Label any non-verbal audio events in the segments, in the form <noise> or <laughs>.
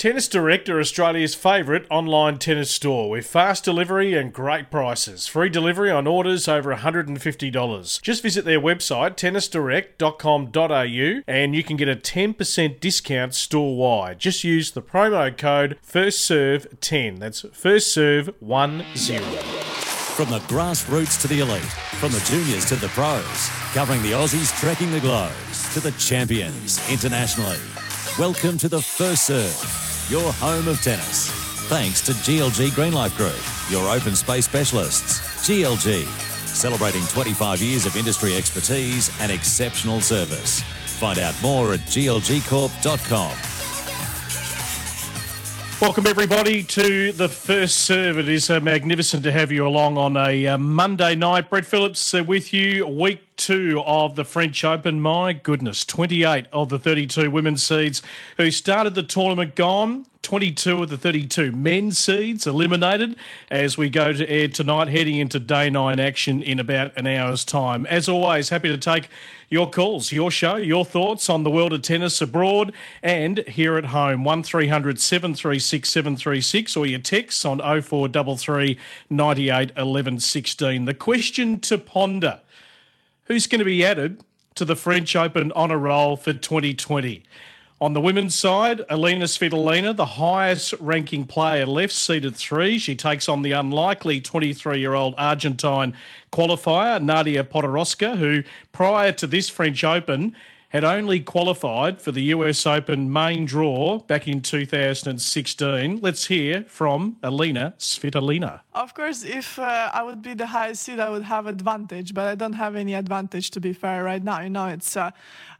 Tennis Direct are Australia's favourite online tennis store with fast delivery and great prices. Free delivery on orders over $150. Just visit their website, tennisdirect.com.au, and you can get a 10% discount store wide. Just use the promo code FIRSTSERVE10. That's FIRSTSERVE10. From the grassroots to the elite, from the juniors to the pros, covering the Aussies trekking the globe to the champions internationally. Welcome to the First Serve your home of tennis. Thanks to GLG Greenlife Group, your open space specialists. GLG, celebrating 25 years of industry expertise and exceptional service. Find out more at glgcorp.com. Welcome, everybody, to the first serve. It is uh, magnificent to have you along on a uh, Monday night. Brett Phillips uh, with you, week two of the French Open. My goodness, 28 of the 32 women's seeds who started the tournament gone. 22 of the 32 men's seeds eliminated as we go to air tonight, heading into day nine action in about an hour's time. As always, happy to take your calls, your show, your thoughts on the world of tennis abroad and here at home. 1300 736 736 or your texts on 0433 98 11 16. The question to ponder who's going to be added to the French Open honour roll for 2020? On the women's side, Alina Svitolina, the highest ranking player left, seeded three. She takes on the unlikely 23 year old Argentine qualifier, Nadia Podoroska, who prior to this French Open had only qualified for the US Open main draw back in 2016. Let's hear from Alina Svitolina. Of course, if uh, I would be the highest seed, I would have advantage, but I don't have any advantage to be fair right now. You know, it's uh,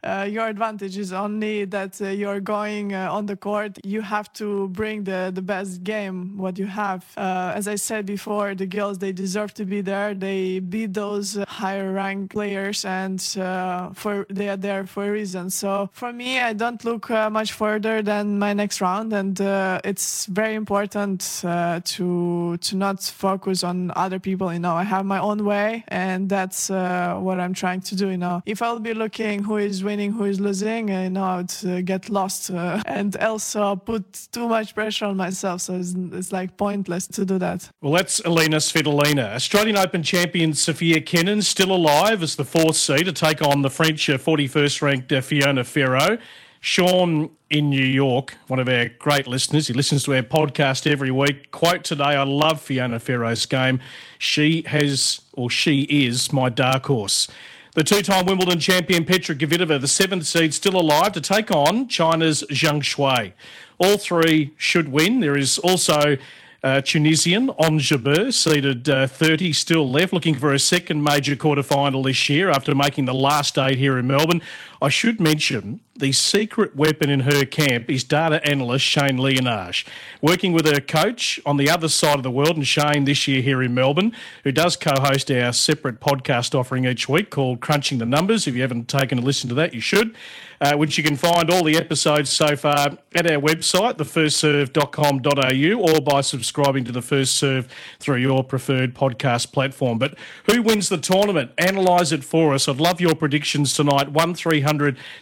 uh, your advantage is only that uh, you're going uh, on the court. You have to bring the, the best game, what you have. Uh, as I said before, the girls, they deserve to be there. They beat those higher ranked players and for they are there for a reason. So for me, I don't look much further than my next round. And it's very important to, to not focus on other people. You know, I have my own way and that's what I'm trying to do. You know, if I'll be looking who is winning, who is losing, and I would uh, get lost uh, and also put too much pressure on myself. So it's, it's, like pointless to do that. Well, that's Alina Svitolina. Australian Open champion Sofia Kenin still alive as the fourth seed to take on the French 41st uh, ranked uh, Fiona Ferro. Sean in New York, one of our great listeners, he listens to our podcast every week. Quote today I love Fiona Ferro's game. She has, or she is, my dark horse. The two time Wimbledon champion Petra Kvitova, the seventh seed, still alive to take on China's Zhang Shuai. All three should win. There is also uh, Tunisian Jabeur, seeded uh, 30, still left, looking for a second major quarterfinal this year after making the last eight here in Melbourne. I should mention the secret weapon in her camp is data analyst Shane Liyanage, working with her coach on the other side of the world, and Shane this year here in Melbourne, who does co host our separate podcast offering each week called Crunching the Numbers. If you haven't taken a listen to that, you should, uh, which you can find all the episodes so far at our website, thefirstserve.com.au, or by subscribing to The First Serve through your preferred podcast platform. But who wins the tournament? Analyse it for us. I'd love your predictions tonight. 1 300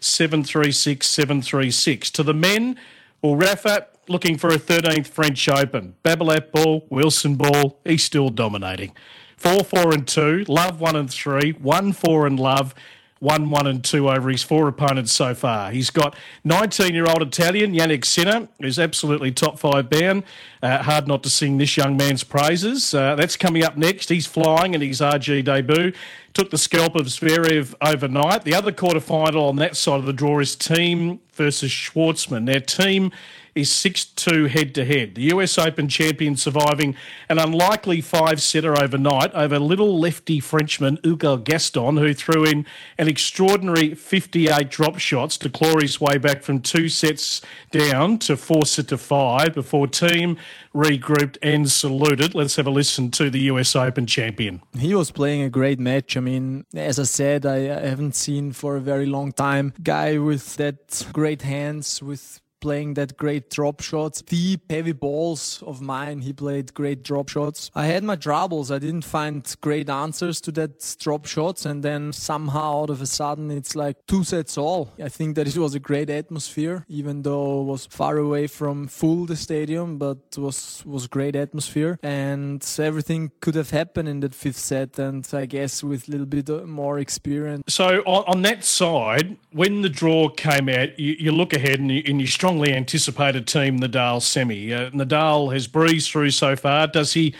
736 736. To the men, well, Rafa looking for a 13th French Open. Babolat ball, Wilson ball, he's still dominating. 4 4 and 2, love 1 and 3, 1 4 and love. 1 1 and 2 over his four opponents so far. He's got 19 year old Italian Jannik Sinner, who's absolutely top five bound. Uh, hard not to sing this young man's praises. Uh, that's coming up next. He's flying in his RG debut. took the scalp of Zverev overnight. The other quarterfinal on that side of the draw is Thiem versus Schwartzman. Their team is 6 2 head to head. The US Open champion surviving an unlikely five setter overnight over little lefty Frenchman Hugo Gaston, who threw in an extraordinary 58 drop shots to claw his way back from two sets down to four set to five before Thiem regrouped and saluted. Let's have a listen to the US Open champion. He was playing a great match. I mean, as I said, I haven't seen for a very long time guy with that great hands with playing that great drop shots. Deep, heavy balls of mine, he played great drop shots. I had my troubles. I didn't find great answers to that drop shots. And then somehow out of a sudden, it's like two sets all. I think that it was a great atmosphere, even though it was far away from full the stadium, but was, was great atmosphere. And everything could have happened in that fifth set. And I guess with a little bit uh, more experience. So on, on that side, when the draw came out, you, you look ahead and you, and you strongly anticipated Thiem Nadal semi. Uh, Nadal has breezed through so far. Does he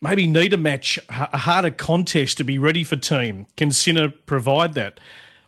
maybe need a match, a harder contest to be ready for Thiem? Can Sinner provide that?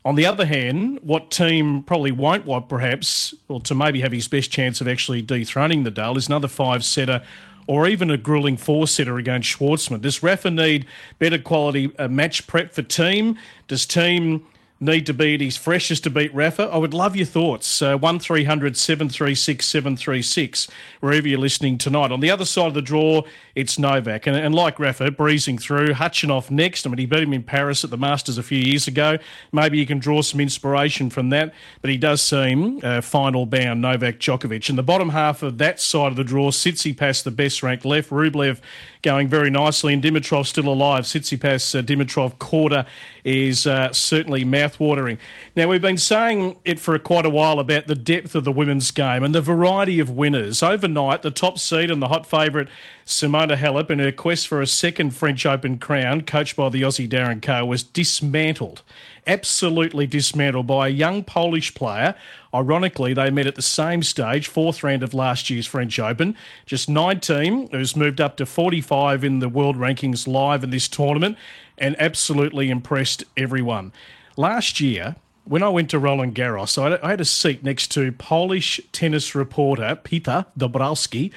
On the other hand, what Thiem probably won't want, perhaps, or to maybe have his best chance of actually dethroning Nadal, is another five setter or even a grueling four setter against Schwartzman. Does Rafa need better quality uh, match prep for Thiem? Does Thiem need to be at his freshest to beat Rafa? I would love your thoughts. Uh, 1300 736 736, wherever you're listening tonight. On the other side of the draw, it's Novak. And, and like Rafa, breezing through. Khachanov next. I mean, he beat him in Paris at the Masters a few years ago. Maybe you can draw some inspiration from that. But he does seem uh, final bound, Novak Djokovic. And the bottom half of that side of the draw, Tsitsipas, the best ranked left. Rublev going very nicely. And Dimitrov still alive. Tsitsipas, uh, Dimitrov quarter is uh, certainly mouthwatering. Now, we've been saying it for quite a while about the depth of the women's game and the variety of winners. Overnight, the top seed and the hot favourite, Simona Halep, in her quest for a second French Open crown, coached by the Aussie Darren Kerr, was dismantled absolutely dismantled by a young Polish player. Ironically, they met at the same stage, fourth round of last year's French Open. Just 19, who's moved up to 45 in the world rankings live in this tournament and absolutely impressed everyone. Last year, when I went to Roland Garros, I had a seat next to Polish tennis reporter Peter Dabrowski,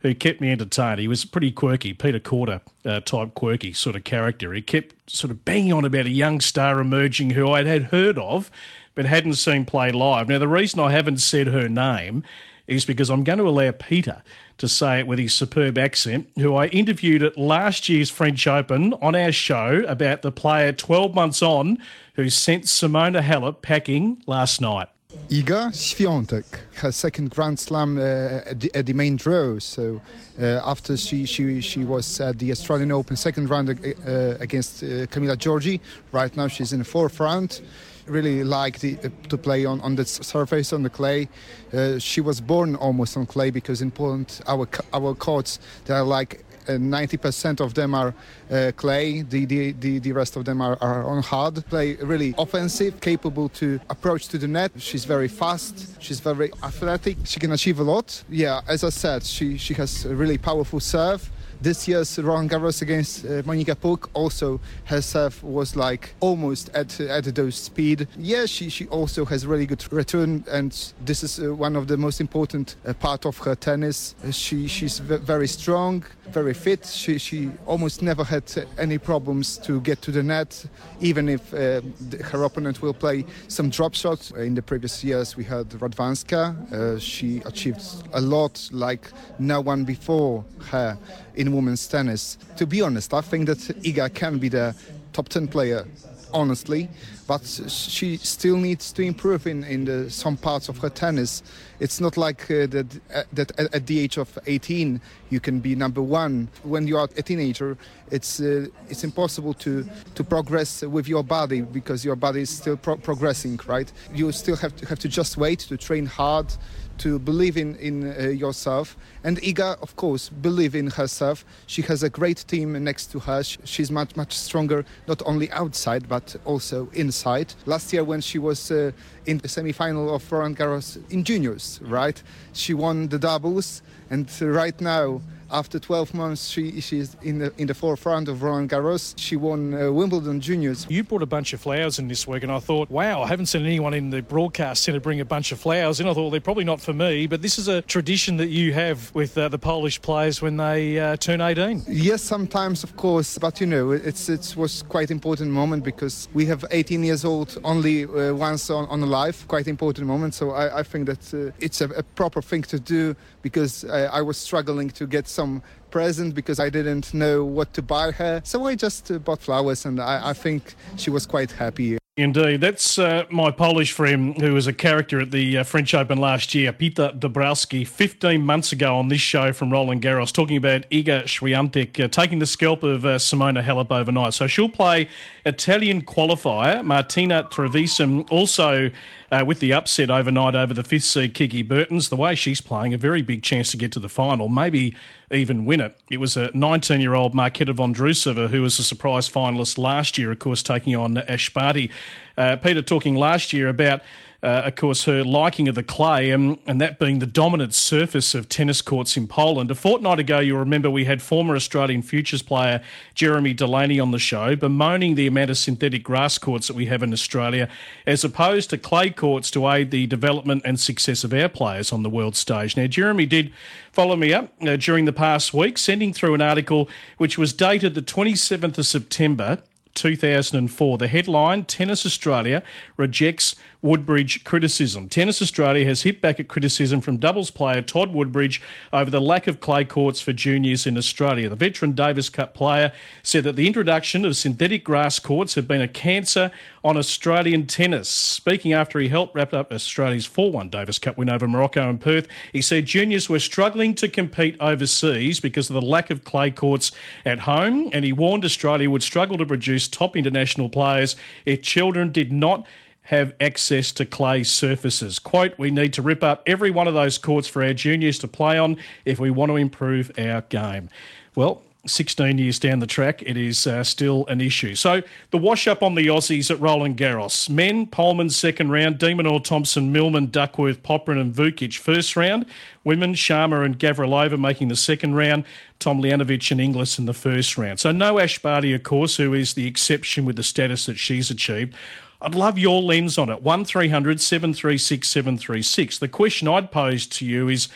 who kept me entertained. He was pretty quirky, Peter Korda uh, type quirky sort of character. He kept sort of banging on about a young star emerging who I had heard of but hadn't seen play live. Now, the reason I haven't said her name is because I'm going to allow Peter to say it with his superb accent, who I interviewed at last year's French Open on our show about the player 12 months on who sent Simona Halep packing last night. Iga Świątek, her second Grand Slam uh, at, the, at, the, main draw. So uh, after she, she she was at the Australian Open second round uh, against uh, Camila Giorgi, right now she's in the fourth round. Really like the, uh, to play on, on the surface on the clay. Uh, she was born almost on clay because in Poland our our courts they are like 90% of them are uh, clay. The, the, the, the, rest of them are, are on hard. Play really offensive, capable to approach to the net. She's very fast. She's very athletic. She can achieve a lot. Yeah, as I said, she, she has a really powerful serve this year's Roland Garros against uh, Monica Puig also her serve was like almost at at those speed. Yeah, she, she also has really good return, and this is uh, one of the most important uh, part of her tennis. She she's v- very strong, very fit. She she almost never had any problems to get to the net, even if uh, her opponent will play some drop shots. In the previous years, we had Radwanska. Uh, she achieved a lot like no one before her in women's tennis. To be honest, I think that Iga can be the top 10 player, honestly, but she still needs to improve in, in the, some parts of her tennis. It's not like uh, that, uh, that at the age of 18 you can be number one. When you are a teenager, it's, uh, it's impossible to, to progress with your body because your body is still pro- progressing, right? You still have to, have to just wait to train hard to believe in in uh, yourself. And Iga, of course, believe in herself. She has a great team next to her. She's much much stronger, not only outside but also inside. Last year, when she was uh, in the semi-final of Roland Garros in juniors, right, she won the doubles, and right now after 12 months, she she's in the in the forefront of Roland Garros. She won uh, Wimbledon Juniors. You brought a bunch of flowers in this week, and I thought, wow, I haven't seen anyone in the broadcast centre bring a bunch of flowers. And I thought, well, they're probably not for me, but this is a tradition that you have with uh, the Polish players when they uh, turn 18. Yes, sometimes, of course, but you know, it's it was quite important moment because we have 18 years old only uh, once on, on a life, quite important moment. So I, I think that uh, it's a, a, proper thing to do because uh, I was struggling to get some present because I didn't know what to buy her. So I just uh, bought flowers and I, I think she was quite happy. Indeed. That's uh, my Polish friend who was a character at the uh, French Open last year, Peter Dabrowski, 15 months ago on this show from Roland Garros, talking about Iga Swiatek uh, taking the scalp of uh, Simona Halep overnight. So she'll play Italian qualifier Martina Trevisan, also uh, with the upset overnight over the fifth seed Kiki Bertens. The way she's playing, a very big chance to get to the final, maybe even win it. It was a 19 year old Marketa Vondrousova who was a surprise finalist last year, of course, taking on Ash Barty. Uh, Peter talking last year about uh, of course, her liking of the clay, and, and that being the dominant surface of tennis courts in Poland. A fortnight ago, you'll remember we had former Australian futures player Jeremy Delaney on the show, bemoaning the amount of synthetic grass courts that we have in Australia, as opposed to clay courts to aid the development and success of our players on the world stage. Now, Jeremy did follow me up uh, during the past week, sending through an article which was dated the 27th of September 2004. The headline Tennis Australia rejects Woodbridge criticism. Tennis Australia has hit back at criticism from doubles player Todd Woodbridge over the lack of clay courts for juniors in Australia. The veteran Davis Cup player said that the introduction of synthetic grass courts had been a cancer on Australian tennis. Speaking after he helped wrap up Australia's 4 1 Davis Cup win over Morocco and Perth, he said juniors were struggling to compete overseas because of the lack of clay courts at home, and he warned Australia would struggle to produce top international players if children did not have access to clay surfaces. Quote, we need to rip up every one of those courts for our juniors to play on if we want to improve our game. Well, 16 years down the track, it is uh, still an issue. So the wash up on the Aussies at Roland Garros. Men, Poulman second round, De Minaur, Thompson, Millman, Duckworth, Popyrin and Vukic first round. Women, Sharma and Gavrilova making the second round. Tom Tomljanovic and Inglis in the first round. So no Ash Barty, of course, who is the exception with the status that she's achieved. I'd love your lens on it. 1300 736 736. The question I'd pose to you is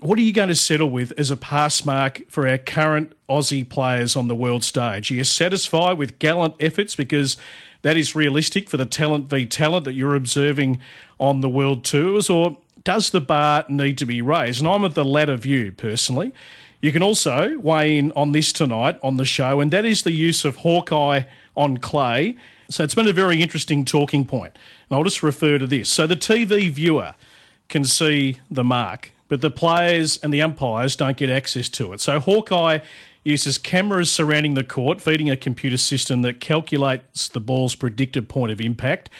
what are you going to settle with as a pass mark for our current Aussie players on the world stage? Are you satisfied with gallant efforts because that is realistic for the talent v talent that you're observing on the world tours? Or does the bar need to be raised? And I'm of the latter view personally. You can also weigh in on this tonight on the show, and that is the use of Hawkeye on clay so it's been a very interesting talking point. And I'll just refer to this. So the TV viewer can see the mark, but the players and the umpires don't get access to it. So Hawkeye uses cameras surrounding the court, feeding a computer system that calculates the ball's predicted point of impact.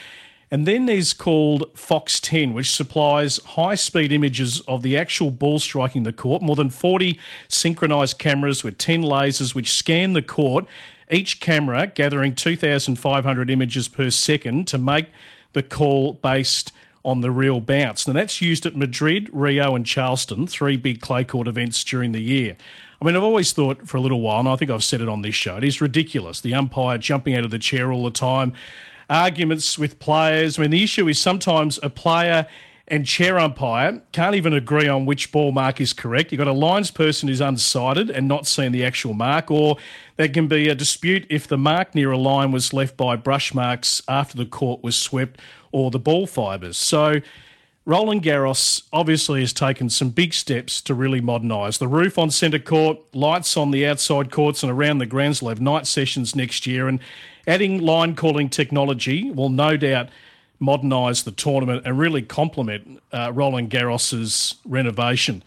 And then there's called FoxTenn, which supplies high speed images of the actual ball striking the court. More than 40 synchronized cameras with 10 lasers which scan the court each camera gathering 2,500 images per second to make the call based on the real bounce. Now, that's used at Madrid, Rio, and Charleston, three big clay court events during the year. I mean, I've always thought for a little while, and I think I've said it on this show, it is ridiculous. The umpire jumping out of the chair all the time, arguments with players. I mean, the issue is sometimes a player and chair umpire can't even agree on which ball mark is correct. You've got a lines person who's unsighted and not seen the actual mark, or there can be a dispute if the mark near a line was left by brush marks after the court was swept or the ball fibres. So Roland Garros obviously has taken some big steps to really modernise. The roof on centre court, lights on the outside courts and around the grounds will have night sessions next year, and adding line calling technology will no doubt – modernise the tournament and really complement uh, Roland Garros's renovation.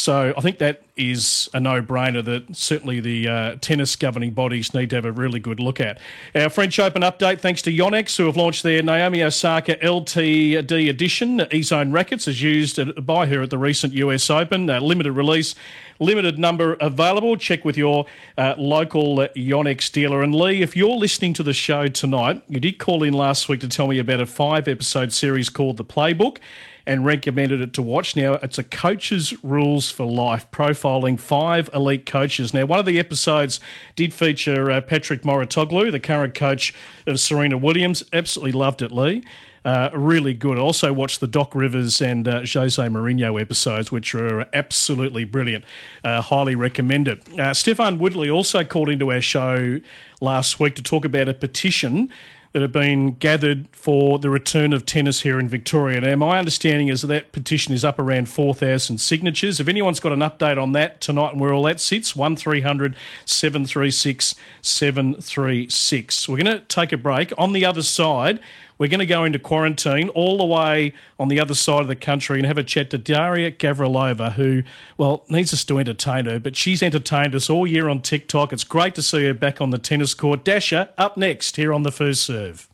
So I think that is a no-brainer that certainly the uh, tennis governing bodies need to have a really good look at. Our French Open update, thanks to Yonex, who have launched their Naomi Osaka LTD edition. E-Zone rackets is used by her at the recent US Open. Uh, limited release, limited number available. Check with your uh, local Yonex dealer. And Lee, if you're listening to the show tonight, you did call in last week to tell me about a five-episode series called The Playbook and recommended it to watch. Now, it's a coach's rules for life, profiling five elite coaches. Now, one of the episodes did feature uh, Patrick Mouratoglou, the current coach of Serena Williams. Absolutely loved it, Lee. Uh, really good. Also watched the Doc Rivers and uh, Jose Mourinho episodes, which are absolutely brilliant. Uh, highly recommend it. Uh, Stefan Woodley also called into our show last week to talk about a petition that have been gathered for the return of tennis here in Victoria. Now, my understanding is that, that petition is up around 4,000 signatures. If anyone's got an update on that tonight and where all that sits, 1300 736 736. We're going to take a break. On the other side, we're going to go into quarantine all the way on the other side of the country and have a chat to Daria Gavrilova, who, well, needs us to entertain her, but she's entertained us all year on TikTok. It's great to see her back on the tennis court. Dasha, up next here on The First Serve.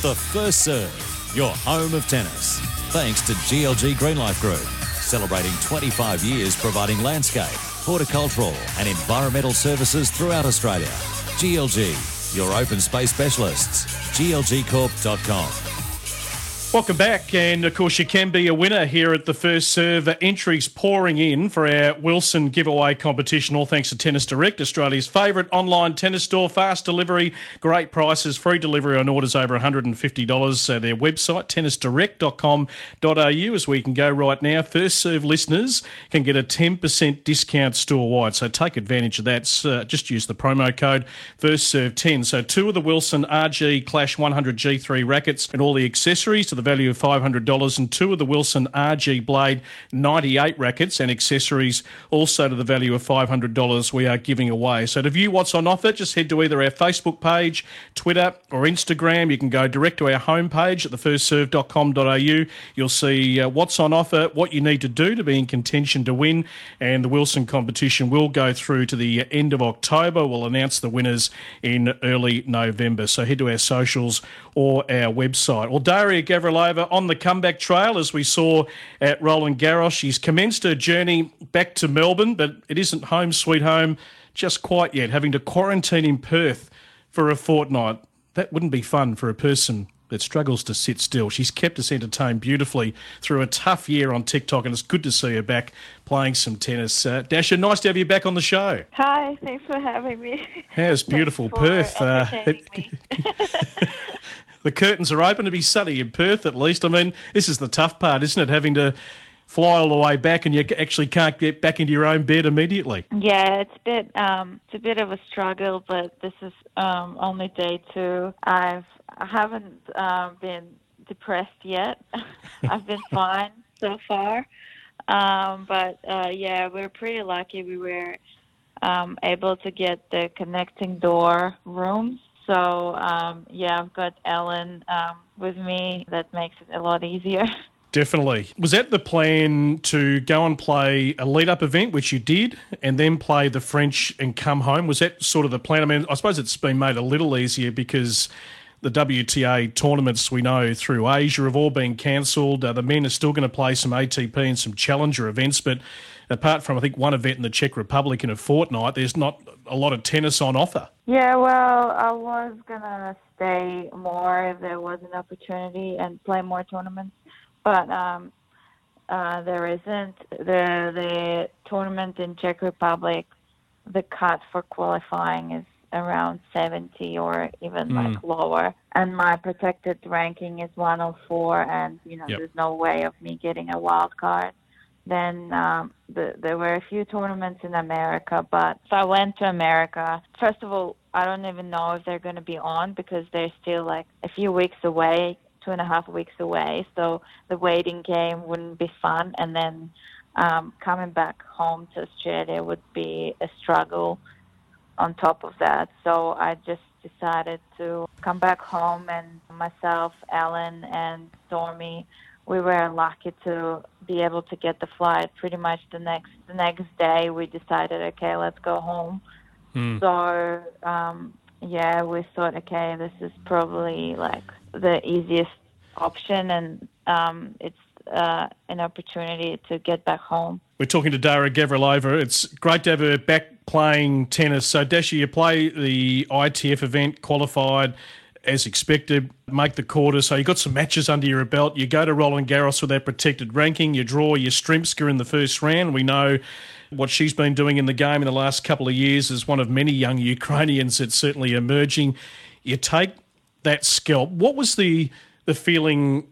The First Serve, your home of tennis. Thanks to GLG Greenlife Group, celebrating 25 years providing landscape, horticultural, and environmental services throughout Australia. GLG your open space specialists. glgcorp.com. Welcome back, and of course, you can be a winner here at the first serve. Entries pouring in for our Wilson giveaway competition, all thanks to Tennis Direct, Australia's favourite online tennis store. Fast delivery, great prices, free delivery on orders over $150. So their website, tennisdirect.com.au, is where you can go right now. First serve listeners can get a 10% discount store wide, so take advantage of that. Uh, just use the promo code First Serve 10. So, two of the Wilson RG Clash 100 G3 rackets and all the accessories to the value of $500 and two of the Wilson RG Blade 98 rackets and accessories also to the value of $500 we are giving away. So to view what's on offer, just head to either our Facebook page, Twitter or Instagram. You can go direct to our homepage at thefirstserve.com.au. You'll see uh, what's on offer, what you need to do to be in contention to win and the Wilson competition will go through to the end of October. We'll announce the winners in early November. So head to our socials or our website. Well, Daria Gavrilova on the comeback trail, as we saw at Roland Garros. She's commenced her journey back to Melbourne, but it isn't home sweet home just quite yet, having to quarantine in Perth for a fortnight. That wouldn't be fun for a person that struggles to sit still. She's kept us entertained beautifully through a tough year on TikTok, and it's good to see her back playing some tennis. Uh, Dasha, nice to have you back on the show. Hi, thanks for having me. How's beautiful Perth? Uh, <laughs> <laughs> the curtains are open to be sunny in Perth, at least. I mean, this is the tough part, isn't it? Having to fly all the way back and you actually can't get back into your own bed immediately. Yeah, it's a bit um, it's a bit of a struggle, but this is um, only day two. I've I haven't uh, been depressed yet. <laughs> I've been fine so far, um, but uh, yeah, we're pretty lucky. We were um, able to get the connecting door rooms so um, yeah, I've got Ellen um, with me. That makes it a lot easier. <laughs> Definitely. Was that the plan to go and play a lead up event, which you did, and then play the French and come home? Was that sort of the plan? I mean, I suppose it's been made a little easier because the WTA tournaments we know through Asia have all been cancelled. Uh, the men are still going to play some ATP and some challenger events, but apart from I think one event in the Czech Republic in a fortnight, there's not a lot of tennis on offer. Yeah, well, I was gonna stay more if there was an opportunity and play more tournaments, but um, uh, there isn't. The the tournament in Czech Republic, the cut for qualifying is around 70 or even mm. like lower and my protected ranking is 104 and you know yep. there's no way of me getting a wild card then um, the, there were a few tournaments in America, but if I went to America, first of all, I don't even know if they're going to be on because they're still like a few weeks away, two and a half weeks away. So the waiting game wouldn't be fun, and then um, coming back home to Australia would be a struggle. On top of that, so I just decided to come back home, and myself, Ellen, and Stormy we were lucky to be able to get the flight pretty much the next the next day we decided okay let's go home mm. so um yeah we thought okay this is probably like the easiest option and um it's uh, an opportunity to get back home. We're talking to Daria Gavrilova. It's great to have her back playing tennis. So, Dasha, you play the ITF event, qualified as expected, make the quarter. So you got some matches under your belt. You go to Roland Garros with that protected ranking. You draw Yastremska in the first round. We know what she's been doing in the game in the last couple of years as one of many young Ukrainians that's certainly emerging. You take that scalp. What was the the feeling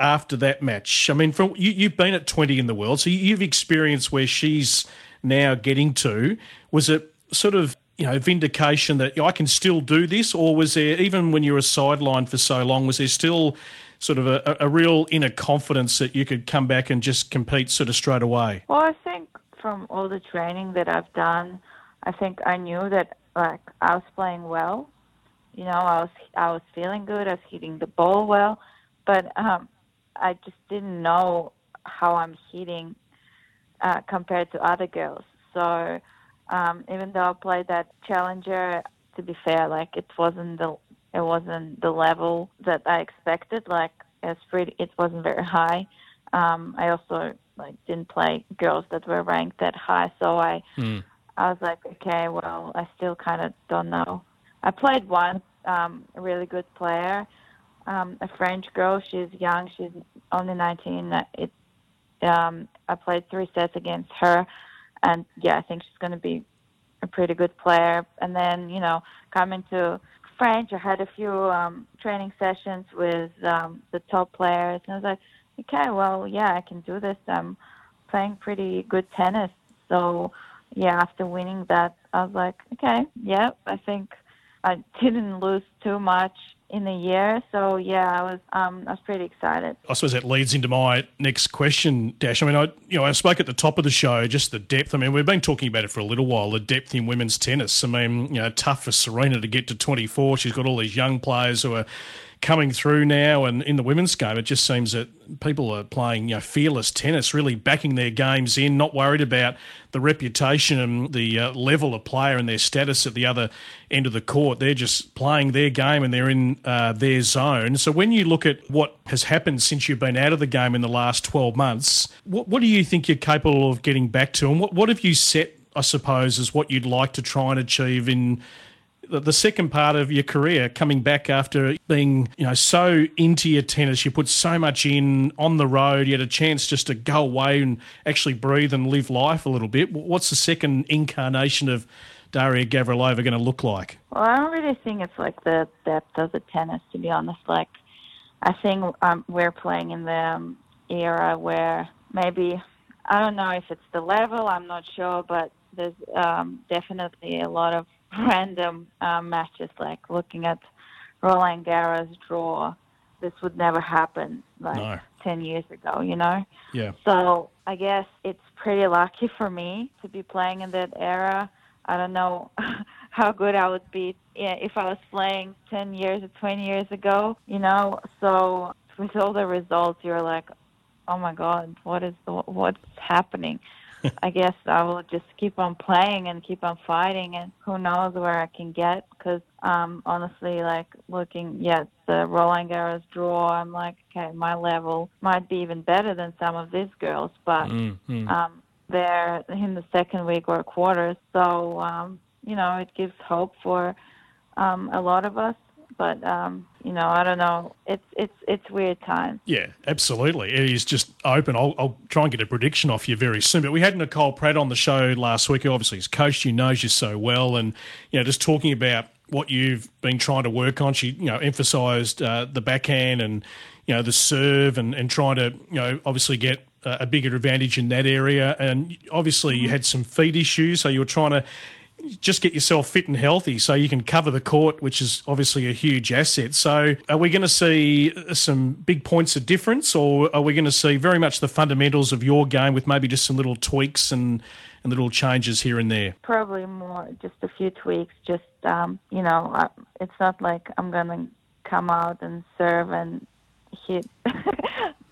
after that match? I mean, from you, you've been at twenty in the world, so you've experienced where she's now getting to. Was it sort of you know vindication that I can still do this, or was there even when you were sidelined for so long, was there still sort of a, a real inner confidence that you could come back and just compete sort of straight away? Well, I think from all the training that I've done, I think I knew that like I was playing well. You know, I was I was feeling good. I was hitting the ball well, but um, I just didn't know how I'm hitting uh, compared to other girls. So um, even though I played that challenger, to be fair, like it wasn't the it wasn't the level that I expected. Like it's pretty, it wasn't very high. Um, I also like didn't play girls that were ranked that high, so I Mm. I was like, okay, well, I still kind of don't know. I played one um, a really good player, um, a French girl. She's young. She's only 19. It um, I played three sets against her, and yeah, I think she's going to be a pretty good player. And then you know, coming to French, I had a few um, training sessions with um, the top players, and I was like, okay, well, yeah, I can do this. I'm playing pretty good tennis, so yeah, after winning that, I was like, okay, yeah, I think I <laughs> didn't lose too much in the year. So yeah, I was um, I was pretty excited. I suppose that leads into my next question, Dash. I mean, I you know I spoke at the top of the show just the depth. I mean, we've been talking about it for a little while. The depth in women's tennis. I mean, you know, tough for Serena to get to 24. She's got all these young players who are coming through now, and in the women's game, it just seems that people are playing you know fearless tennis, really backing their games in, not worried about the reputation and the uh, level of player and their status at the other end of the court. They're just playing their game and they're in uh, their zone. So when you look at what has happened since you've been out of the game in the last 12 months, what, what do you think you're capable of getting back to? And what, what have you set, I suppose, as what you'd like to try and achieve in the, second part of your career, coming back after being, you know, so into your tennis, you put so much in on the road, you had a chance just to go away and actually breathe and live life a little bit. What's the second incarnation of Daria Gavrilova going to look like? Well, I don't really think it's like the depth of the tennis, to be honest. Like, I think um, we're playing in the um, era where maybe I don't know if it's the level. I'm not sure, but there's um, definitely a lot of <laughs> random uh, matches. Like looking at Roland Garros draw, this would never happen like No. ten years ago. You know. Yeah. So I guess it's pretty lucky for me to be playing in that era. I don't know <laughs> how good I would be if I was playing 10 years or 20 years ago, you know. So with all the results, you're like, oh my God, what is the, what's happening? I guess I will just keep on playing and keep on fighting, and who knows where I can get. Because um, honestly, like looking, yeah, the Roland Garros draw, I'm like, okay, my level might be even better than some of these girls, but Mm, um, they're in the second week or quarters. So um, you know, it gives hope for um, a lot of us. But um, you know, I don't know. It's it's it's weird time. Yeah, absolutely. It is just open. I'll, I'll try and get a prediction off you very soon. But we had Nicole Pratt on the show last week, obviously has coached you, knows you so well, and you know, just talking about what you've been trying to work on. She, you know, emphasised uh, the backhand and you know the serve and and trying to you know obviously get a bigger advantage in that area. And obviously you had some feet issues, so you were trying to just get yourself fit and healthy so you can cover the court, which is obviously a huge asset. So, are we going to see some big points of difference, or are we going to see very much the fundamentals of your game with maybe just some little tweaks and, and little changes here and there? Probably more, just a few tweaks. Just um, you know, uh, it's not like I'm gonna come out and serve and hit <laughs>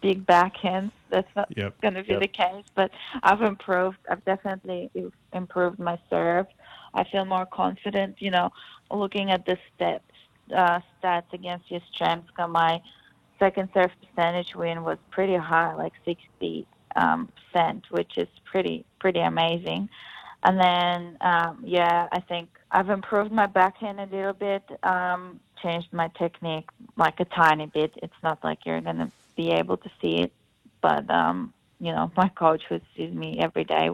big backhands. That's not Yep. going to be Yep. the case. But I've improved. I've definitely improved my serve. I feel more confident. You know, looking at the steps, uh, stats against Yastremska, my second serve percentage win was pretty high, like 60 um, percent, which is pretty pretty amazing. And then, um, yeah, I think I've improved my backhand a little bit, um, changed my technique like a tiny bit. It's not like you're to be able to see it, but, um, you know, my coach who sees me every day,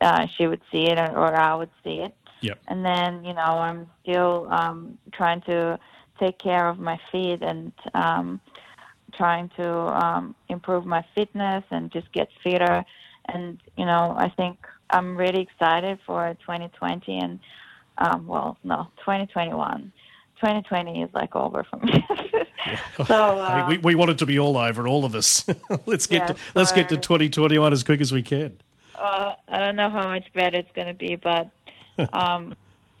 uh, she would see it or I would see it. Yep. And then, you know, I'm still um, trying to take care of my feet and um, trying to um, improve my fitness and just get fitter. And, you know, I think I'm really excited for 2020 and, um, well, no, 2021. 2020 is like over for me. <laughs> so <laughs> I mean, uh, we, we want it to be all over, all of us. <laughs> let's get Yeah, to, let's get to 2021 as quick as we can. Uh, I don't know how much better it's going to be, but <laughs> um,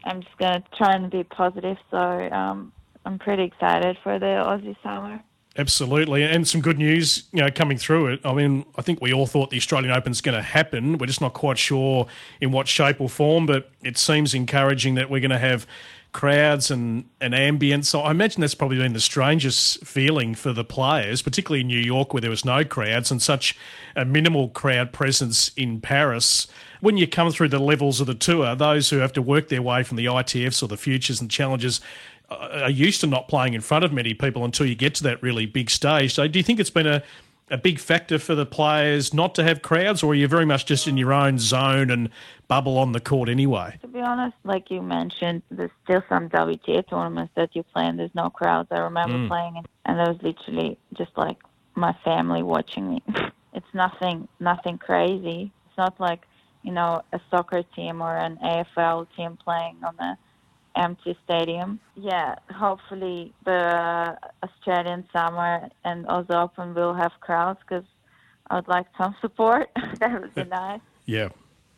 I'm just going to try and be positive. So um, I'm pretty excited for the Aussie summer. Absolutely, and some good news, you know, coming through it. I mean, I think we all thought the Australian Open's going to happen. We're just not quite sure in what shape or form, but it seems encouraging that we're going to have crowds and an ambience. So I imagine that's probably been the strangest feeling for the players, particularly in New York where there was no crowds and such a minimal crowd presence in Paris. When you come through the levels of the tour, those who have to work their way from the ITFs or the futures and challenges uh, are used to not playing in front of many people until you get to that really big stage. So, do you think it's been a, a big factor for the players not to have crowds, or are you very much just in your own zone and bubble on the court anyway? To be honest, like you mentioned, there's still some WTA tournaments that you play and there's no crowds. I remember Mm. playing and there was literally just like my family watching me. <laughs> it's nothing, nothing crazy. It's not like you know a soccer team or an AFL team playing on a empty stadium. Yeah, hopefully the Australian summer and Aussie Open will have crowds because I would like some support. <laughs> that would be nice. Yeah,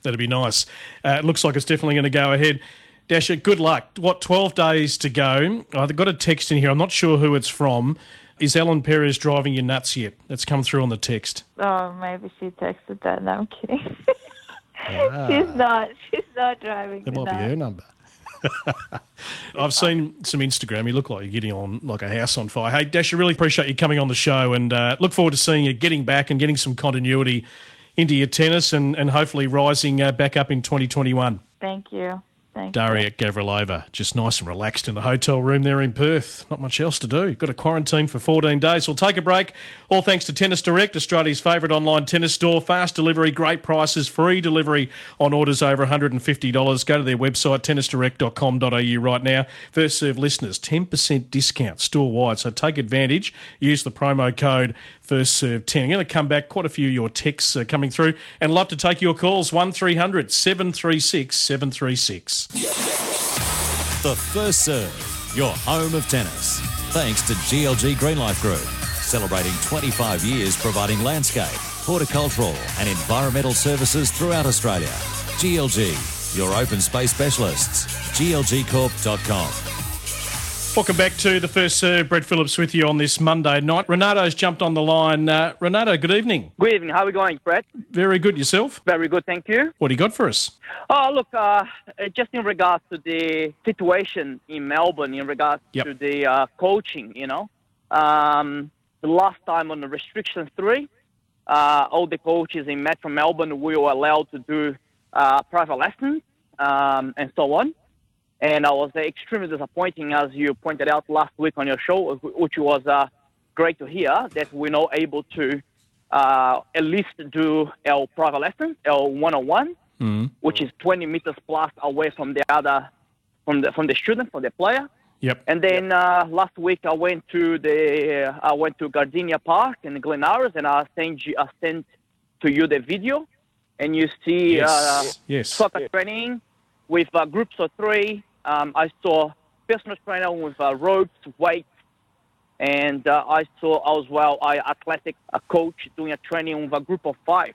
that'd be nice. Uh, it looks like it's definitely going to go ahead. Dasha, good luck. What, 12 days to go? I've got a text in here. I'm not sure who it's from. Is Ellen Perez driving you nuts yet? That's come through on the text. Oh, maybe she texted that. No, I'm kidding. <laughs> she's not. She's not driving. That might be her number. <laughs> I've seen some Instagram. You look like you're getting on like a house on fire. Hey, Dash, I really appreciate you coming on the show and uh, look forward to seeing you getting back and getting some continuity into your tennis and, and hopefully rising uh, back up in 2021. Thank you. Thank you. Daria Gavrilova, just nice and relaxed in the hotel room there in Perth. Not much else to do. Got a quarantine for 14 days. We'll take a break. All thanks to Tennis Direct, Australia's favourite online tennis store. Fast delivery, great prices, free delivery on orders over $150. Go to their website, tennisdirect.com.au right now. First serve listeners, 10% discount store wide. So take advantage. Use the promo code First Serve 10. I'm going to come back. Quite a few of your texts are coming through and love to take your calls. 1300 736 736. The First Serve, your home of tennis. Thanks to GLG Greenlife Group, celebrating 25 years providing landscape, horticultural, and environmental services throughout Australia. GLG, your open space specialists. glgcorp.com. Welcome back to the first serve. Brett Phillips with you on this Monday night. Renato's jumped on the line. Uh, Renato, good evening. Good evening. How are we going, Brett? Very good yourself. Very good, thank you. What do you got for us? Oh, look, uh, uh, just in regards to the situation in Melbourne, in regards Yep. to the uh, coaching, you know, um, the last time on the restriction three, uh, all the coaches in Metro Melbourne we were allowed to do uh, private lessons um, and so on. And I was extremely disappointing, as you pointed out last week on your show, which was uh, great to hear that we're not able to uh, at least do our private lessons, our one-on-one, which is 20 meters plus away from the other, from the from the student, from the player. Yep. And then uh, last week I went to the I went to Gardenia Park in Glen Iris, and I sent you, I sent to you the video, and you see Yes. uh, Yes. soccer training with uh, groups of three. Um, I saw personal trainer with uh, ropes, weights, and uh, I saw as well I athletic a coach doing a training with a group of five.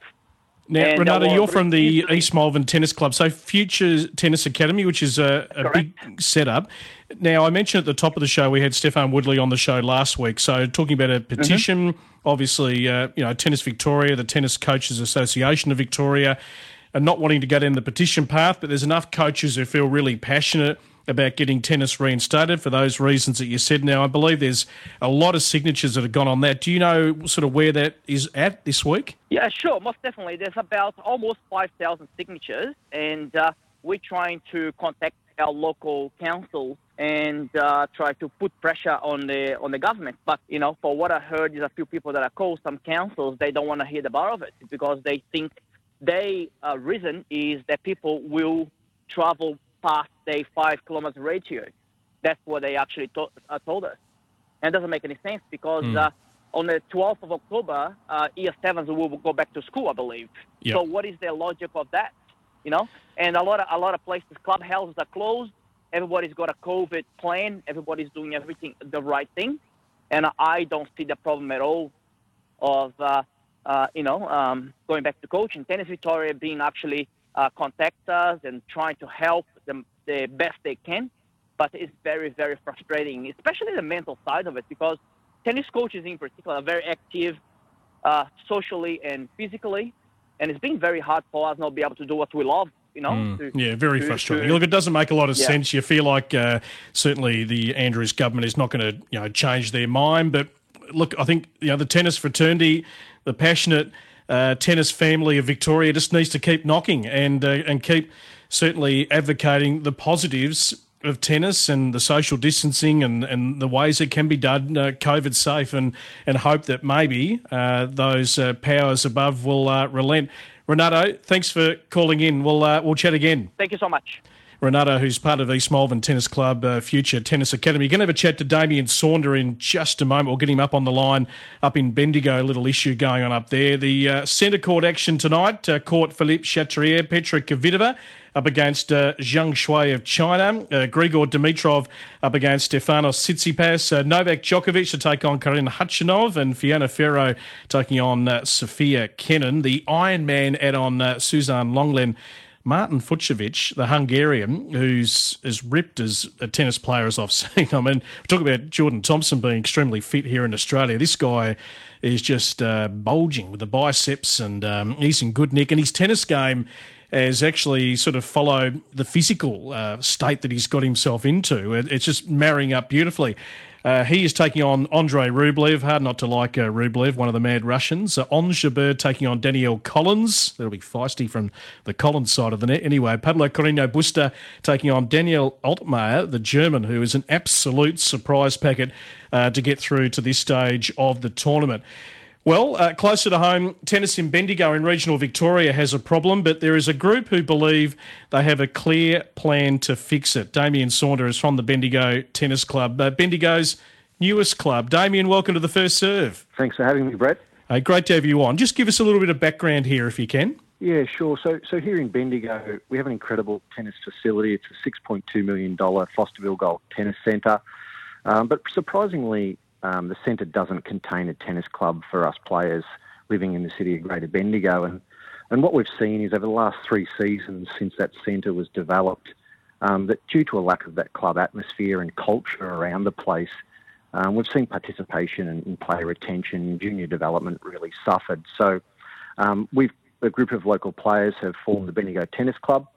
Now, And, uh, Renato, well, you're from the East Malvern Tennis Club, so Future Tennis Academy, which is a, a big setup. Now, I mentioned at the top of the show we had Stefan Woodley on the show last week. So, talking about a petition, obviously, uh, you know, Tennis Victoria, the Tennis Coaches Association of Victoria, are not wanting to go down the petition path, but there's enough coaches who feel really passionate about getting tennis reinstated for those reasons that you said. Now, I believe there's a lot of signatures that have gone on that. Do you know sort of where that is at this week? Yeah, sure, most definitely. There's about almost 5,000 signatures, and uh, we're trying to contact our local councils and uh, try to put pressure on the on the government. But you know, for what I heard, is a few people that are called some councils. They don't want to hear the bar of it because they think their uh, reason is that people will travel past their five kilometers ratio. That's what they actually to- uh, told us, and it doesn't make any sense because. Mm. Uh, on the 12th of October, uh, year sevens will go back to school, I believe. Yep. So, what is the logic of that? You know, and a lot of a lot of places, clubhouses are closed. Everybody's got a COVID plan. Everybody's doing everything the right thing, and I don't see the problem at all of uh, uh, you know um, going back to coaching. Tennis Victoria being actually uh, contact us and trying to help them the best they can, but it's very very frustrating, especially the mental side of it because tennis coaches in particular are very active uh, socially and physically, and it's been very hard for us not to be able to do what we love. You know, Mm. to- yeah, very to- frustrating. to- Look, it doesn't make a lot of Yeah. sense. You feel like uh, certainly the Andrews government is not going to you know change their mind. But look, I think you know the tennis fraternity, the passionate uh, tennis family of Victoria, just needs to keep knocking and uh, and keep certainly advocating the positives of tennis and the social distancing and, and the ways it can be done uh, COVID safe and and hope that maybe uh, those uh, powers above will uh, relent. Renato, thanks for calling in. We'll we'll chat again. Thank you so much. Renato, who's part of East Malvern Tennis Club uh, Future Tennis Academy. You're going to have a chat to Damien Saunder in just a moment. We'll get him up on the line up in Bendigo. A little issue going on up there. The uh, centre court action tonight. Uh, court Philippe Chatrier, Petra Kvitova up against uh, Zhang Shuai of China. Uh, Grigor Dimitrov up against Stefanos Tsitsipas. Uh, Novak Djokovic to take on Karen Khachanov. And Fiona Ferro taking on uh, Sofia Kenin. The Ironman add on uh, Suzanne Lenglen. Marton Fucsovics, the Hungarian, who's as ripped as a tennis player as I've <laughs> seen. I mean, talk about Jordan Thompson being extremely fit here in Australia. This guy is just uh, bulging with the biceps, and um, he's in good nick. And his tennis game has actually sort of followed the physical uh, state that he's got himself into. It's just marrying up beautifully. Uh, he is taking on Andrei Rublev. Hard not to like uh, Rublev, one of the mad Russians. Uh, Ons Jabeur taking on Danielle Collins. That'll be feisty from the Collins side of the net. Anyway, Pablo Carreño Busta taking on Daniel Altmaier, the German, who is an absolute surprise packet uh, to get through to this stage of the tournament. Well, uh, closer to home, tennis in Bendigo in regional Victoria has a problem, but there is a group who believe they have a clear plan to fix it. Damien Saunder is from the Bendigo Tennis Club, uh, Bendigo's newest club. Damien, welcome to the first serve. Thanks for having me, Brett. Uh, great to have you on. Just give us a little bit of background here, if you can. Yeah, sure. So, so here in Bendigo, we have an incredible tennis facility. It's a $6.2 million Fosterville Gold Tennis Centre. Um, but surprisingly, um, the centre doesn't contain a tennis club for us players living in the city of Greater Bendigo. And, and what we've seen is over the last three seasons since that centre was developed, um, that due to a lack of that club atmosphere and culture around the place, um, we've seen participation and, player retention junior development really suffered. So um, we've a group of local players have formed the Bendigo Tennis Club,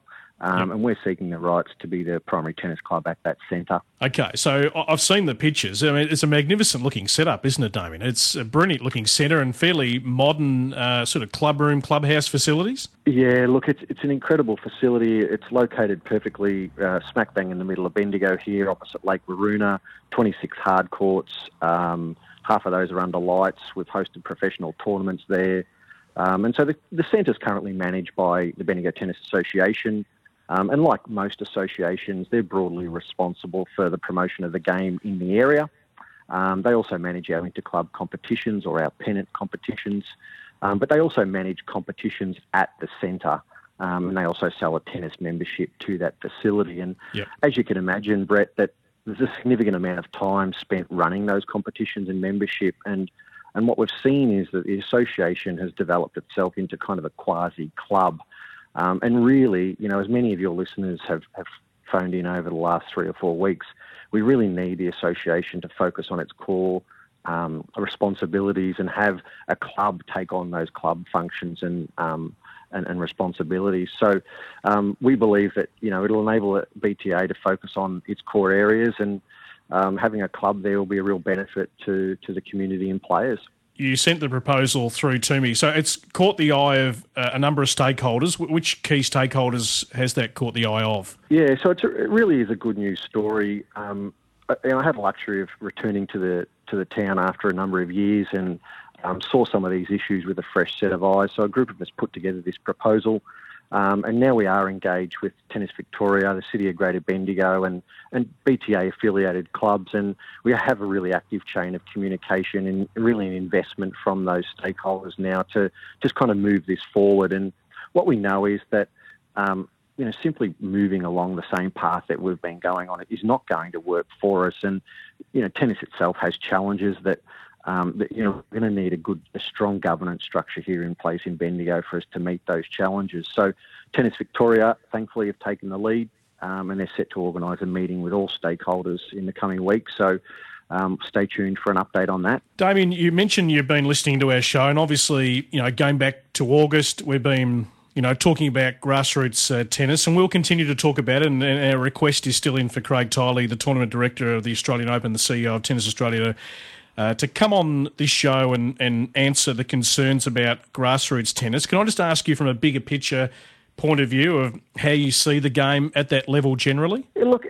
um, and we're seeking the rights to be the primary tennis club at that centre. Okay, so I've seen the pictures. I mean, it's a magnificent looking setup, isn't it, Damien? It's a brilliant looking centre and fairly modern uh, sort of club room, clubhouse facilities. Yeah, look, it's it's an incredible facility. It's located perfectly uh, smack bang in the middle of Bendigo here, opposite Lake Weeroona. 26 hard courts. Um, half of those are under lights. We've hosted professional tournaments there. Um, and so the, the centre is currently managed by the Bendigo Tennis Association. Um, and like most associations, they're broadly responsible for the promotion of the game in the area. Um, they also manage our interclub competitions or our pennant competitions, um, but they also manage competitions at the centre. Um, and they also sell a tennis membership to that facility. And Yep. as you can imagine, Brett, that there's a significant amount of time spent running those competitions and membership. And and what we've seen is that the association has developed itself into kind of a quasi club. Um, and really, you know, as many of your listeners have, have phoned in over the last three or four weeks, we really need the association to focus on its core um, responsibilities and have a club take on those club functions and um, and, and, responsibilities. So um, we believe that you know it'll enable BTA to focus on its core areas, and um, having a club there will be a real benefit to to the community and players you sent the proposal through to me. So it's caught the eye of uh, a number of stakeholders. Which key stakeholders has that caught the eye of? Yeah, so a, it really is a good news story. Um, I, I had the luxury of returning to the to the town after a number of years and um, saw some of these issues with a fresh set of eyes. So a group of us put together this proposal. Um, and now we are engaged with Tennis Victoria, the City of Greater Bendigo, and, and BTA affiliated clubs. And we have a really active chain of communication and really an investment from those stakeholders now to just kind of move this forward. And what we know is that, um, you know, simply moving along the same path that we've been going on is not going to work for us. And, you know, tennis itself has challenges that um, that, you know, we're going to need a good, a strong governance structure here in place in Bendigo for us to meet those challenges. So, Tennis Victoria, thankfully, have taken the lead, um, and they're set to organise a meeting with all stakeholders in the coming weeks. So. Um, stay tuned for an update on that. Damien, you mentioned you've been listening to our show, and obviously, you know, going back to August, we've been you know, talking about grassroots uh, tennis, and we'll continue to talk about it. And, and, our request is still in for Craig Tiley, the tournament director of the Australian Open, the CEO of Tennis Australia, to uh, to come on this show and, and answer the concerns about grassroots tennis. Can I just ask you from a bigger picture point of view of how you see the game at that level generally? Look,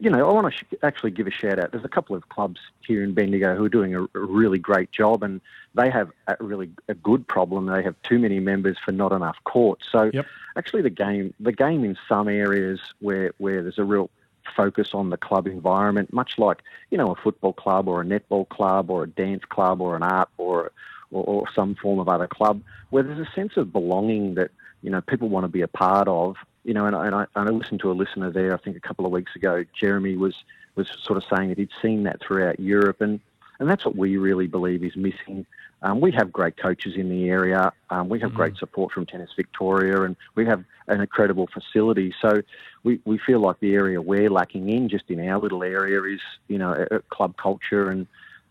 you know, I want to sh- actually give a shout out. There's a couple of clubs here in Bendigo who are doing a, a really great job, and they have a really a good problem. They have too many members for not enough courts. So, yep. actually, the game, the game in some areas where where there's a real focus on the club environment, much like you know a football club or a netball club or a dance club or an art or or, or some form of other club, where there's a sense of belonging that you know people want to be a part of. You know, and, and I, and I listened to a listener there. I think a couple of weeks ago, Jeremy was was sort of saying that he'd seen that throughout Europe, and and that's what we really believe is missing um, we have great coaches in the area. Um, we have mm-hmm. great support from Tennis Victoria, and we have an incredible facility. So we, we feel like the area we're lacking in, just in our little area, is you know a, a club culture, and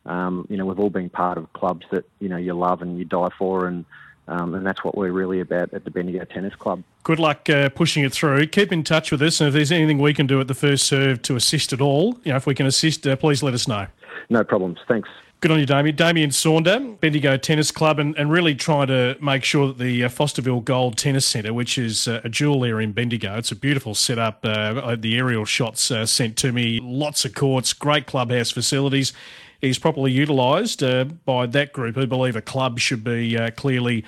um, you know we've all been part of clubs that you know you love and you die for, and um, and that's what we're really about at the Bendigo Tennis Club. Good luck uh, pushing it through. Keep in touch with us, and if there's anything we can do at the first serve to assist at all, you know, if we can assist, uh, please let us know. No problems. Thanks. Good on you, Damien. Damien Saunder, Bendigo Tennis Club, and, and really trying to make sure that the uh, Fosterville Gold Tennis Centre, which is uh, a jewel there in Bendigo, it's a beautiful setup. Uh, the aerial shots uh, sent to me, lots of courts, great clubhouse facilities. Is properly utilised uh, by that group who believe a club should be uh, clearly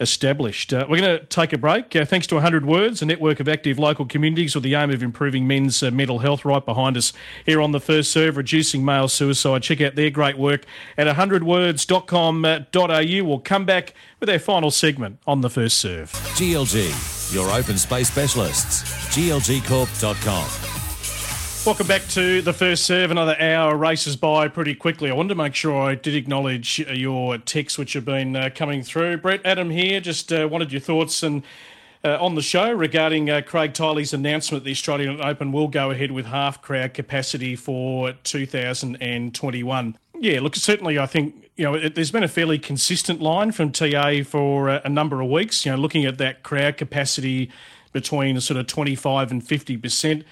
established. Uh, we're going to take a break. Uh, thanks to 100 Words, a network of active local communities with the aim of improving men's uh, mental health right behind us here on the first serve, reducing male suicide. Check out their great work at 100words.com.au. We'll come back with our final segment on the first serve. GLG, your open space specialists. GLGcorp.com. Welcome back to the first serve. Another hour races by pretty quickly. I wanted to make sure I did acknowledge your texts which have been uh, coming through. Brett, Adam here, just uh, wanted your thoughts and uh, on the show regarding uh, Craig Tiley's announcement the Australian Open will go ahead with half crowd capacity for 2021. Yeah, look, certainly I think, you know, it, there's been a fairly consistent line from TA for uh, a number of weeks, you know, looking at that crowd capacity between sort of 25 and 50%.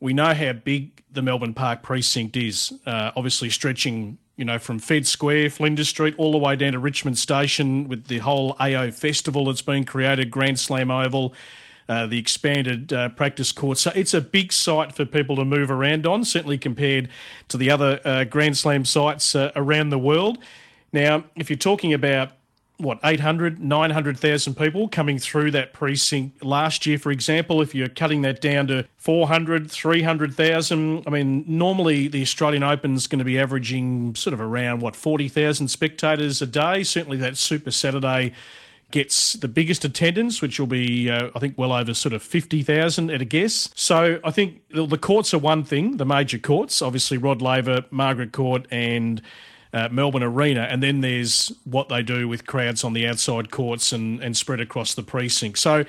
We know how big the Melbourne Park precinct is, uh, obviously stretching, you know, from Fed Square, Flinders Street, all the way down to Richmond Station with the whole AO festival that's been created, Grand Slam Oval, uh, the expanded uh, practice court. So it's a big site for people to move around on, certainly compared to the other uh, Grand Slam sites uh, around the world. Now, if you're talking about what 800 900,000 people coming through that precinct last year for example if you're cutting that down to 400 300,000 I mean normally the Australian Open's going to be averaging sort of around what 40,000 spectators a day certainly that Super Saturday gets the biggest attendance, which will be, uh, I think, well over sort of 50,000 at a guess. So I think the courts are one thing, the major courts, obviously Rod Laver, Margaret Court, and uh, Melbourne Arena, and then there's what they do with crowds on the outside courts and, and spread across the precinct. So,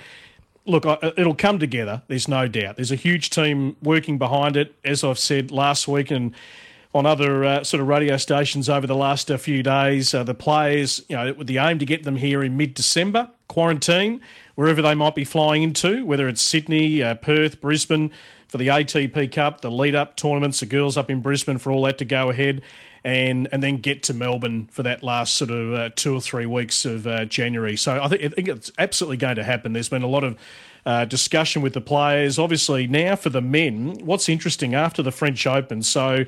look, it'll come together. There's no doubt. There's a huge team working behind it. As I've said last week, and on other uh, sort of radio stations over the last uh, few days. Uh, the players, you know, with the aim to get them here in mid-December, quarantine wherever they might be flying into, whether it's Sydney, uh, Perth, Brisbane for the ATP Cup, the lead-up tournaments, the girls up in Brisbane for all that to go ahead. And, and then get to Melbourne for that last sort of uh, two or three weeks of uh, January. So I think, I think it's absolutely going to happen. There's been a lot of uh, discussion with the players. Obviously, now for the men, what's interesting after the French Open, so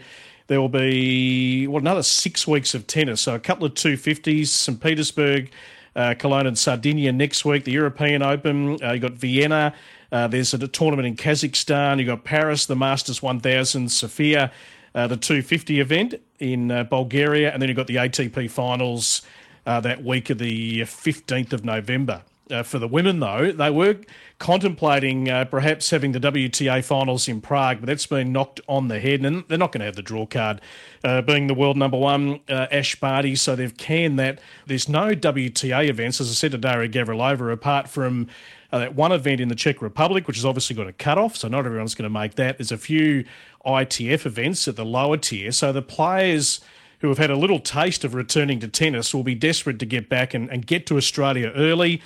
there will be well, another six weeks of tennis. So a couple of 250s, St. Petersburg, uh, Cologne and Sardinia next week, the European Open. Uh, you've got Vienna. Uh, there's a tournament in Kazakhstan. You've got Paris, the Masters 1000, Sofia, uh, the 250 event in uh, Bulgaria. And then you've got the ATP finals uh, that week of the 15th of November. Uh, for the women, though, they were contemplating uh, perhaps having the WTA finals in Prague, but that's been knocked on the head, and they're not going to have the draw card. Uh, being the world number one, uh, Ash Barty, so they've canned that. There's no WTA events, as I said to Daria Gavrilova, apart from uh, that one event in the Czech Republic, which has obviously got a cut-off, so not everyone's going to make that. There's a few ITF events at the lower tier, so the players who have had a little taste of returning to tennis will be desperate to get back and, and get to Australia early.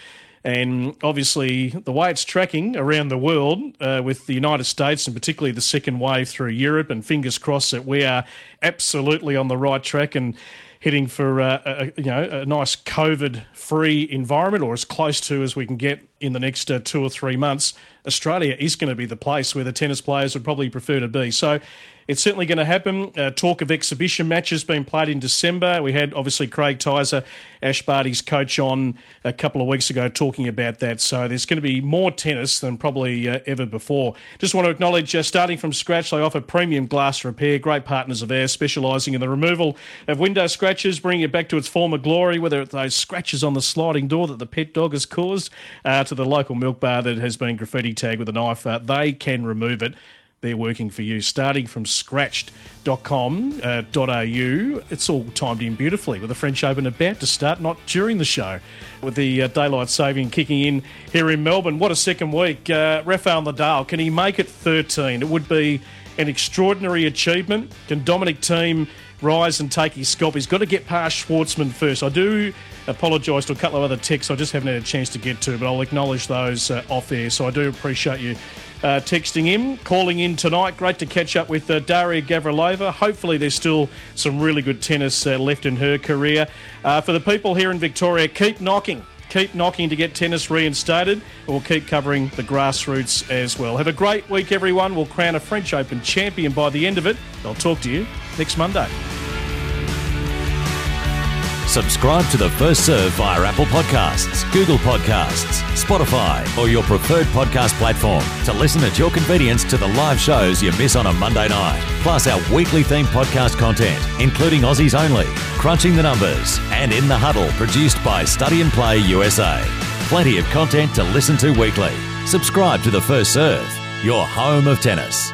And obviously, the way it's tracking around the world uh, with the United States and particularly the second wave through Europe, and fingers crossed that we are absolutely on the right track and heading for uh, a, you know a nice COVID-free environment, or as close to as we can get in the next uh, two or three months. Australia is going to be the place where the tennis players would probably prefer to be. So it's certainly going to happen. Uh, talk of exhibition matches being played in December. We had obviously Craig Tyzzer, Ash Barty's coach, on a couple of weeks ago talking about that. So there's going to be more tennis than probably uh, ever before. Just want to acknowledge, uh, starting from scratch, they offer premium glass repair. Great partners of theirs, specialising in the removal of window scratches, bringing it back to its former glory, whether it's those scratches on the sliding door that the pet dog has caused, uh, to the local milk bar that has been graffiti tagged with a knife. They can remove it they're working for you. Starting from scratched.com.au, uh, it's all timed in beautifully with the French Open about to start, not during the show, with the uh, daylight saving kicking in here in Melbourne. What a second week. Uh, Rafael Nadal, can he make it 13? It would be an extraordinary achievement. Can Dominic Thiem rise and take his scalp? He's got to get past Schwartzman first. I do apologise to a couple of other texts I just haven't had a chance to get to, but I'll acknowledge those uh, off air. So I do appreciate you uh, texting in, calling in tonight. Great to catch up with uh, Daria Gavrilova. Hopefully, there's still some really good tennis uh, left in her career. Uh, for the people here in Victoria, keep knocking. Keep knocking to get tennis reinstated. We'll keep covering the grassroots as well. Have a great week, everyone. We'll crown a French Open champion by the end of it. I'll talk to you next Monday. Subscribe to the First Serve via Apple Podcasts, Google Podcasts, Spotify, or your preferred podcast platform to listen at your convenience to the live shows you miss on a Monday night. Plus our weekly themed podcast content, including Aussies Only, Crunching the Numbers, and In the Huddle, produced by Study and Play USA. Plenty of content to listen to weekly. Subscribe to the First Serve, your home of tennis.